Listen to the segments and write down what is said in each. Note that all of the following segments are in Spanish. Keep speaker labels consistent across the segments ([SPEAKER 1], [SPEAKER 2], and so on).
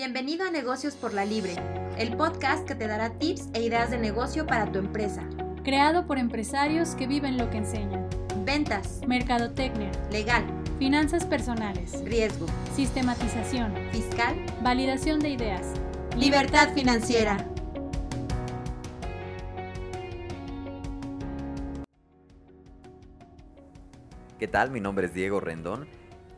[SPEAKER 1] Bienvenido a Negocios por la Libre, el podcast que te dará tips e ideas de negocio para tu empresa.
[SPEAKER 2] Creado por empresarios que viven lo que enseñan.
[SPEAKER 1] Ventas,
[SPEAKER 2] Mercadotecnia,
[SPEAKER 1] legal,
[SPEAKER 2] finanzas personales,
[SPEAKER 1] riesgo,
[SPEAKER 2] sistematización,
[SPEAKER 1] fiscal,
[SPEAKER 2] validación de ideas.
[SPEAKER 1] libertad financiera.
[SPEAKER 3] ¿Qué tal? Mi nombre es Diego Rendón.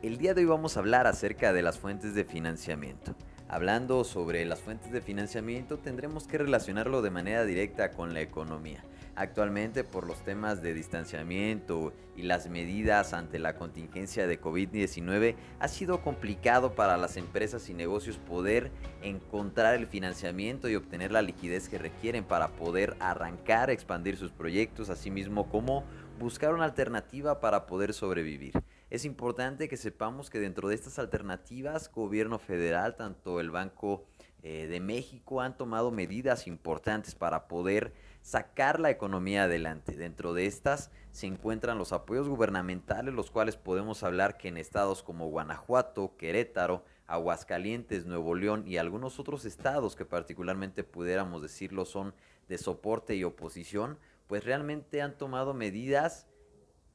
[SPEAKER 3] El día de hoy vamos a hablar acerca de las fuentes de financiamiento. Hablando sobre las fuentes de financiamiento tendremos que relacionarlo de manera directa con la economía. Actualmente por los temas de distanciamiento y las medidas ante la contingencia de COVID-19 ha sido complicado para las empresas y negocios poder encontrar el financiamiento y obtener la liquidez que requieren para poder arrancar, expandir sus proyectos, así mismo como buscar una alternativa para poder sobrevivir. Es importante que sepamos que dentro de estas alternativas, gobierno federal, tanto el Banco eh, de México han tomado medidas importantes para poder sacar la economía adelante. Dentro de estas se encuentran los apoyos gubernamentales, los cuales podemos hablar que en estados como Guanajuato, Querétaro, Aguascalientes, Nuevo León y algunos otros estados que particularmente pudiéramos decirlo son de soporte y oposición, pues realmente han tomado medidas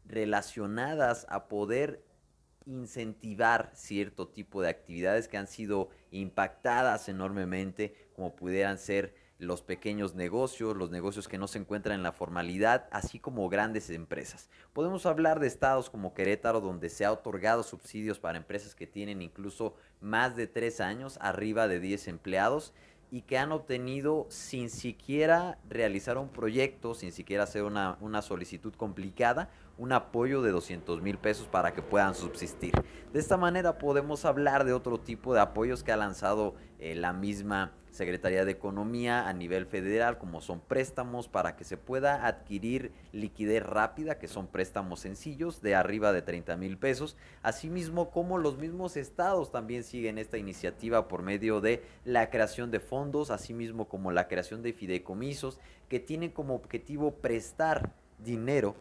[SPEAKER 3] relacionadas a poder incentivar cierto tipo de actividades que han sido impactadas enormemente, como pudieran ser los pequeños negocios, los negocios que no se encuentran en la formalidad, así como grandes empresas. Podemos hablar de estados como Querétaro, donde se ha otorgado subsidios para empresas que tienen incluso más de tres años, arriba de 10 empleados, y que han obtenido sin siquiera realizar un proyecto, sin siquiera hacer una, una solicitud complicada, un apoyo de 200 mil pesos para que puedan subsistir. De esta manera podemos hablar de otro tipo de apoyos que ha lanzado eh, la misma Secretaría de Economía a nivel federal, como son préstamos para que se pueda adquirir liquidez rápida, que son préstamos sencillos de arriba de 30 mil pesos. Asimismo, como los mismos estados también siguen esta iniciativa por medio de la creación de fondos, asimismo como la creación de fideicomisos, que tienen como objetivo prestar dinero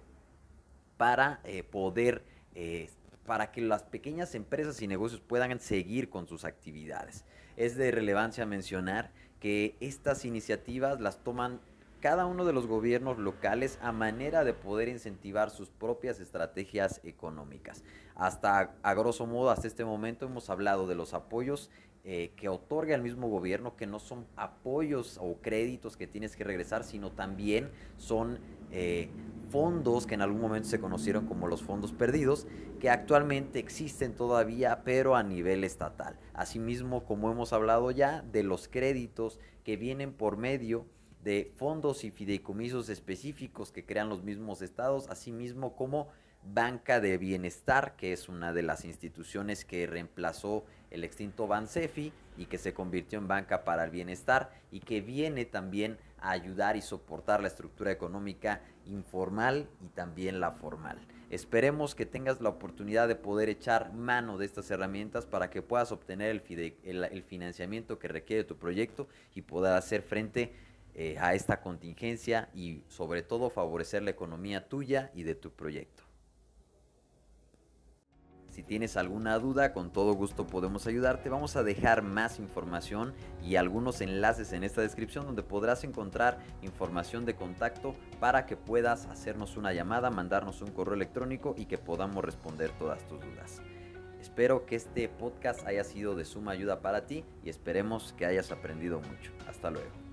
[SPEAKER 3] para eh, poder, eh, para que las pequeñas empresas y negocios puedan seguir con sus actividades. Es de relevancia mencionar que estas iniciativas las toman cada uno de los gobiernos locales a manera de poder incentivar sus propias estrategias económicas. Hasta a grosso modo, hasta este momento hemos hablado de los apoyos eh, que otorga el mismo gobierno, que no son apoyos o créditos que tienes que regresar, sino también son fondos que en algún momento se conocieron como los fondos perdidos, que actualmente existen todavía, pero a nivel estatal. Asimismo, como hemos hablado ya, de los créditos que vienen por medio de fondos y fideicomisos específicos que crean los mismos estados, asimismo como Banca de Bienestar, que es una de las instituciones que reemplazó el extinto Bansefi y que se convirtió en Banca para el Bienestar y que viene también ayudar y soportar la estructura económica informal y también la formal. Esperemos que tengas la oportunidad de poder echar mano de estas herramientas para que puedas obtener el, financiamiento que requiere tu proyecto y puedas hacer frente eh, a esta contingencia y sobre todo favorecer la economía tuya y de tu proyecto. Si tienes alguna duda, con todo gusto podemos ayudarte. Vamos a dejar más información y algunos enlaces en esta descripción donde podrás encontrar información de contacto para que puedas hacernos una llamada, mandarnos un correo electrónico y que podamos responder todas tus dudas. Espero que este podcast haya sido de suma ayuda para ti y esperemos que hayas aprendido mucho. Hasta luego.